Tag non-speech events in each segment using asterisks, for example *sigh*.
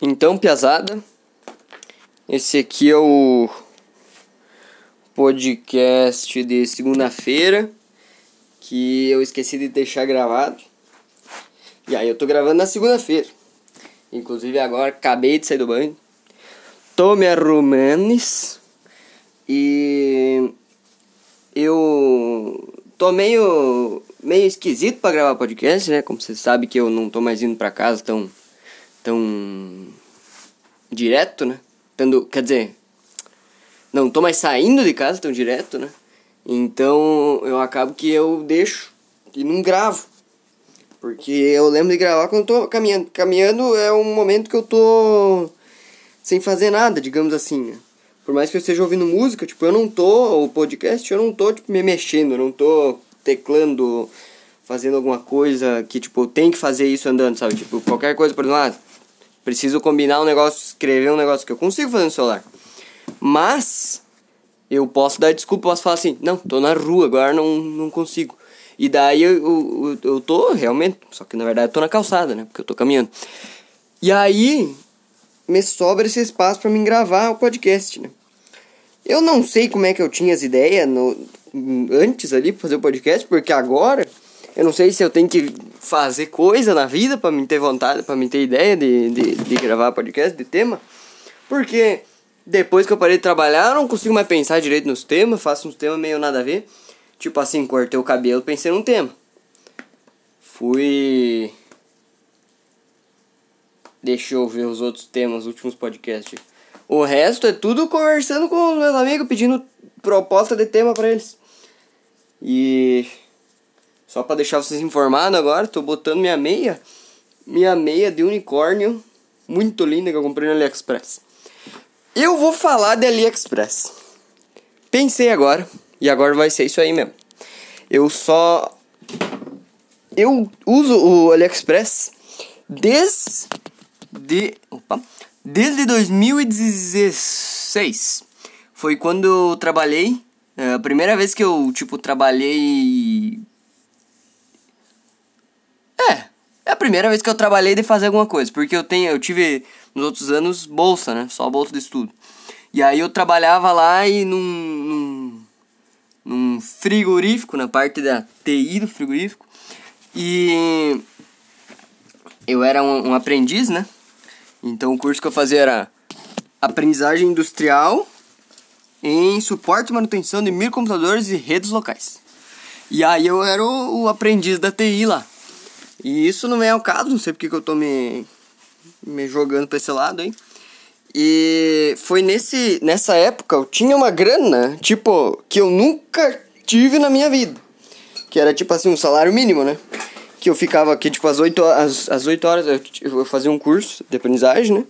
Então, piazada, esse aqui é o podcast de segunda-feira que eu esqueci de deixar gravado. E aí eu tô gravando na segunda-feira. Inclusive agora acabei de sair do banho. Tô me arrumando e eu tô meio meio esquisito para gravar podcast, né? Como você sabe que eu não tô mais indo para casa tão tão direto, né? Tendo, quer dizer, não tô mais saindo de casa tão direto, né? Então eu acabo que eu deixo e não gravo. Porque eu lembro de gravar quando tô caminhando. Caminhando é um momento que eu tô sem fazer nada, digamos assim, né? Por mais que eu esteja ouvindo música, tipo, eu não tô, o podcast, eu não tô, tipo, me mexendo, eu não tô teclando, fazendo alguma coisa que, tipo, eu tenho que fazer isso andando, sabe? Tipo, qualquer coisa, por exemplo, preciso combinar um negócio, escrever um negócio que eu consigo fazer no celular. Mas eu posso dar desculpa, posso falar assim, não, tô na rua, agora não, não consigo. E daí eu, eu, eu tô realmente, só que na verdade eu tô na calçada, né? Porque eu tô caminhando. E aí me sobra esse espaço para mim gravar o podcast, né? Eu não sei como é que eu tinha as ideias no, antes ali pra fazer o podcast, porque agora eu não sei se eu tenho que fazer coisa na vida para me ter vontade, para me ter ideia de, de, de gravar podcast, de tema. Porque depois que eu parei de trabalhar, eu não consigo mais pensar direito nos temas, faço uns temas meio nada a ver. Tipo assim, cortei o cabelo, pensei num tema. Fui. Deixa eu ver os outros temas, os últimos podcasts. O resto é tudo conversando com meus amigos, pedindo proposta de tema para eles. E só para deixar vocês informados agora, tô botando minha meia, minha meia de unicórnio, muito linda que eu comprei no AliExpress. Eu vou falar de AliExpress. Pensei agora, e agora vai ser isso aí mesmo. Eu só eu uso o AliExpress desde opa, desde 2016. Foi quando eu trabalhei é a primeira vez que eu, tipo, trabalhei. É, é a primeira vez que eu trabalhei de fazer alguma coisa, porque eu tenho, eu tive nos outros anos bolsa, né? Só bolsa de estudo. E aí eu trabalhava lá e num, num, num frigorífico, na parte da TI do frigorífico. E eu era um, um aprendiz, né? Então o curso que eu fazia era aprendizagem industrial em suporte e manutenção de microcomputadores e redes locais. E aí eu era o, o, aprendiz da TI lá. E isso não é o caso, não sei porque que eu tô me, me jogando pra esse lado aí. E foi nesse, nessa época eu tinha uma grana, tipo, que eu nunca tive na minha vida. Que era tipo assim, um salário mínimo, né? Que eu ficava aqui, tipo, às 8, às, às 8 horas, eu, eu fazia um curso de aprendizagem, né?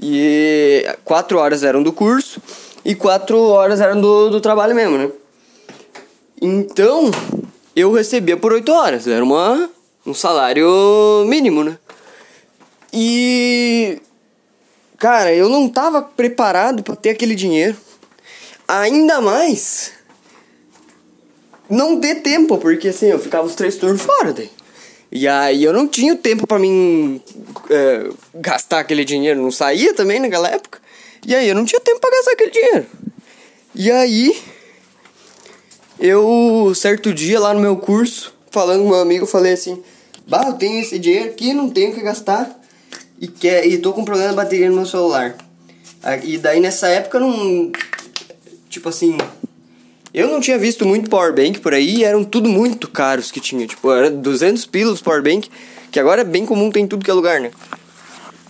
E 4 horas eram do curso e quatro horas eram do, do trabalho mesmo, né? Então, eu recebia por oito horas, era uma, um salário mínimo, né? E. Cara, eu não tava preparado para ter aquele dinheiro. Ainda mais. Não ter tempo, porque assim, eu ficava os três turnos fora daí. E aí eu não tinha tempo para mim é, gastar aquele dinheiro, não saía também naquela época. E aí eu não tinha tempo pra gastar aquele dinheiro. E aí, eu, certo dia lá no meu curso, falando com meu amigo, falei assim: Bah, eu tenho esse dinheiro aqui, não tenho que gastar. E, quer, e tô com problema de bateria no meu celular. E daí nessa época não. Tipo assim. Eu não tinha visto muito powerbank por aí, eram tudo muito caros que tinha. Tipo, era 200 pilos powerbank, que agora é bem comum, tem tudo que é lugar, né?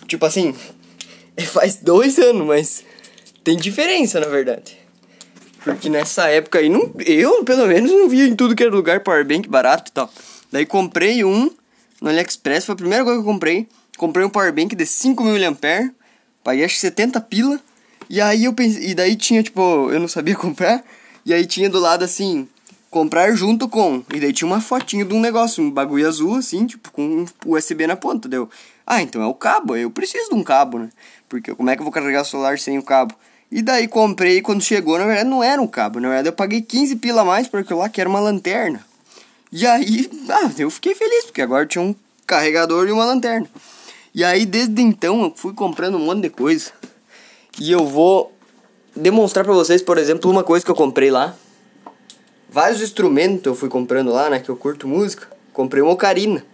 Tipo assim, *laughs* faz dois anos, mas tem diferença na verdade. Porque nessa época aí, não, eu pelo menos não via em tudo que era lugar powerbank barato e tal. Daí comprei um no AliExpress, foi a primeira coisa que eu comprei. Comprei um powerbank de 5000 mAh, paguei acho que 70 pila. E aí eu pensei, e daí tinha tipo, eu não sabia *laughs* comprar, e aí tinha do lado assim, comprar junto com. E daí tinha uma fotinho de um negócio, um bagulho azul assim, tipo com um USB na ponta, deu. Ah, então é o cabo, eu preciso de um cabo, né? Porque como é que eu vou carregar o celular sem o cabo? E daí comprei, quando chegou, na verdade não era um cabo, na verdade eu paguei 15 pila a mais porque lá que era uma lanterna. E aí, ah, eu fiquei feliz, porque agora tinha um carregador e uma lanterna. E aí desde então eu fui comprando um monte de coisa. E eu vou demonstrar para vocês, por exemplo, uma coisa que eu comprei lá. Vários instrumentos eu fui comprando lá, né, que eu curto música. Comprei uma ocarina.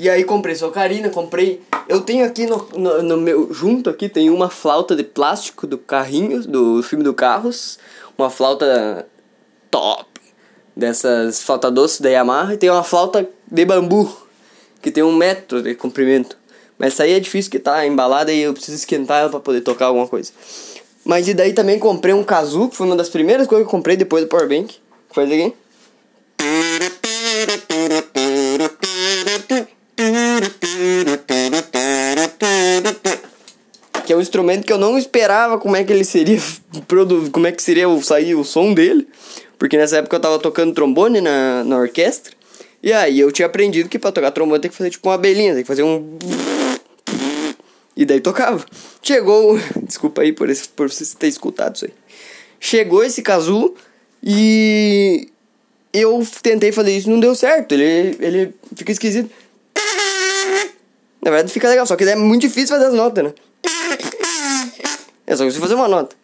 E aí comprei sua carina, comprei. Eu tenho aqui no, no, no, meu. Junto aqui tem uma flauta de plástico do carrinho, do filme do Carros. Uma flauta top. Dessas flauta doce da Yamaha. E tem uma flauta de bambu. Que tem um metro de comprimento. Mas essa aí é difícil que tá embalada e eu preciso esquentar ela pra poder tocar alguma coisa. Mas e daí também comprei um kazoo, que foi uma das primeiras coisas que eu comprei depois do powerbank. Faz aqui. Instrumento que eu não esperava como é que ele seria *laughs* como é que seria sair o som dele, porque nessa época eu tava tocando trombone na, na orquestra. E aí eu tinha aprendido que para tocar trombone tem que fazer tipo uma abelhinha, tem que fazer um e daí tocava. Chegou, *laughs* desculpa aí por esse, por você ter escutado isso aí. Chegou esse casu e eu tentei fazer isso, não deu certo. Ele ele fica esquisito. Na verdade fica legal, só que é muito difícil fazer as notas, né? É só você fazer uma nota.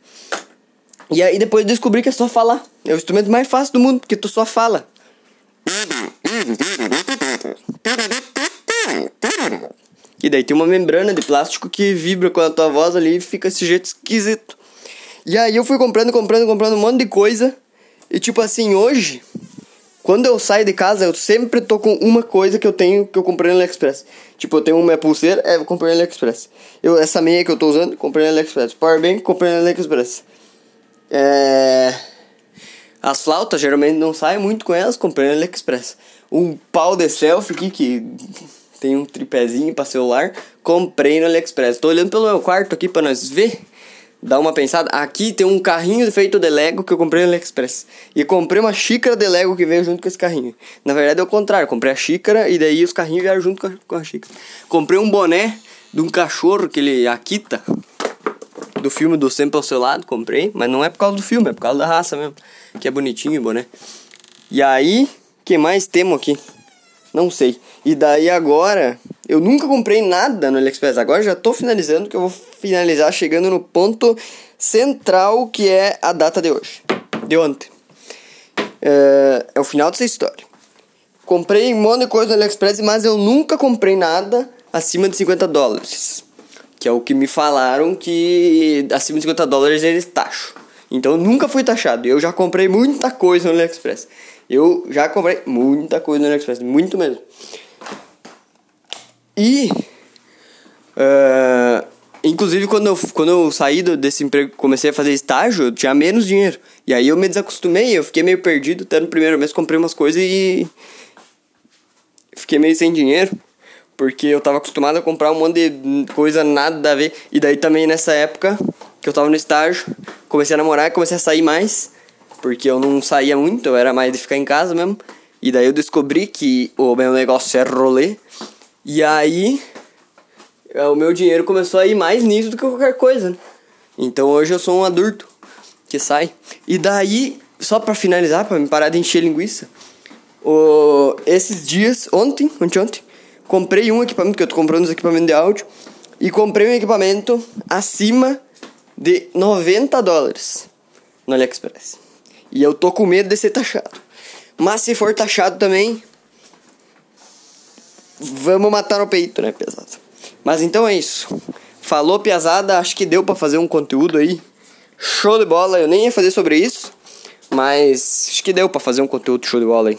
E aí depois descobri que é só falar. É o instrumento mais fácil do mundo, porque tu só fala. E daí tem uma membrana de plástico que vibra com a tua voz ali e fica esse jeito esquisito. E aí eu fui comprando, comprando, comprando um monte de coisa. E tipo assim, hoje quando eu saio de casa, eu sempre tô com uma coisa que eu tenho que eu comprei no AliExpress. Tipo, eu tenho uma pulseira, é, eu comprei no AliExpress. Eu, essa meia que eu tô usando, comprei no AliExpress. Powerbank, comprei no AliExpress. É... As flautas, geralmente não saio muito com elas, comprei no AliExpress. Um pau de selfie aqui que tem um tripézinho para celular, comprei no AliExpress. Tô olhando pelo meu quarto aqui para nós ver dá uma pensada. Aqui tem um carrinho feito de Lego que eu comprei no AliExpress. E comprei uma xícara de Lego que veio junto com esse carrinho. Na verdade é o contrário, comprei a xícara e daí os carrinhos vieram junto com a, xícara. Comprei um boné de um cachorro que ele Akita. Do filme do Sempre ao seu lado, comprei. Mas não é por causa do filme, é por causa da raça mesmo. Que é bonitinho o boné. E aí, que mais temos aqui? Não sei. E daí agora, eu nunca comprei nada no AliExpress. Agora já tô finalizando, que eu vou finalizar chegando no ponto central, que é a data de hoje. De ontem. É, é o final dessa história. Comprei um monte de coisa no AliExpress, mas eu nunca comprei nada acima de 50 dólares. Que é o que me falaram que acima de 50 dólares eles taxam. Então nunca fui taxado. Eu já comprei muita coisa no AliExpress. Eu já comprei muita coisa no AliExpress, muito mesmo. E. Uh, inclusive, quando eu, quando eu saí desse emprego, comecei a fazer estágio, eu tinha menos dinheiro. E aí eu me desacostumei, eu fiquei meio perdido. Até no primeiro mês comprei umas coisas e. Fiquei meio sem dinheiro. Porque eu tava acostumado a comprar um monte de coisa nada a ver. E daí também nessa época que eu tava no estágio, comecei a namorar, comecei a sair mais porque eu não saía muito, eu era mais de ficar em casa mesmo. E daí eu descobri que o meu negócio é rolê. E aí é, o meu dinheiro começou a ir mais nisso do que qualquer coisa. Né? Então hoje eu sou um adulto que sai. E daí, só para finalizar, para me parar de encher linguiça, o, esses dias, ontem, ontem, ontem, comprei um equipamento, que eu tô comprando os equipamentos de áudio, e comprei um equipamento acima de 90 dólares no AliExpress. E eu tô com medo de ser taxado. Mas se for taxado também, vamos matar no peito, né, pesado? Mas então é isso. Falou, piazada, acho que deu para fazer um conteúdo aí. Show de bola, eu nem ia fazer sobre isso, mas acho que deu para fazer um conteúdo show de bola aí.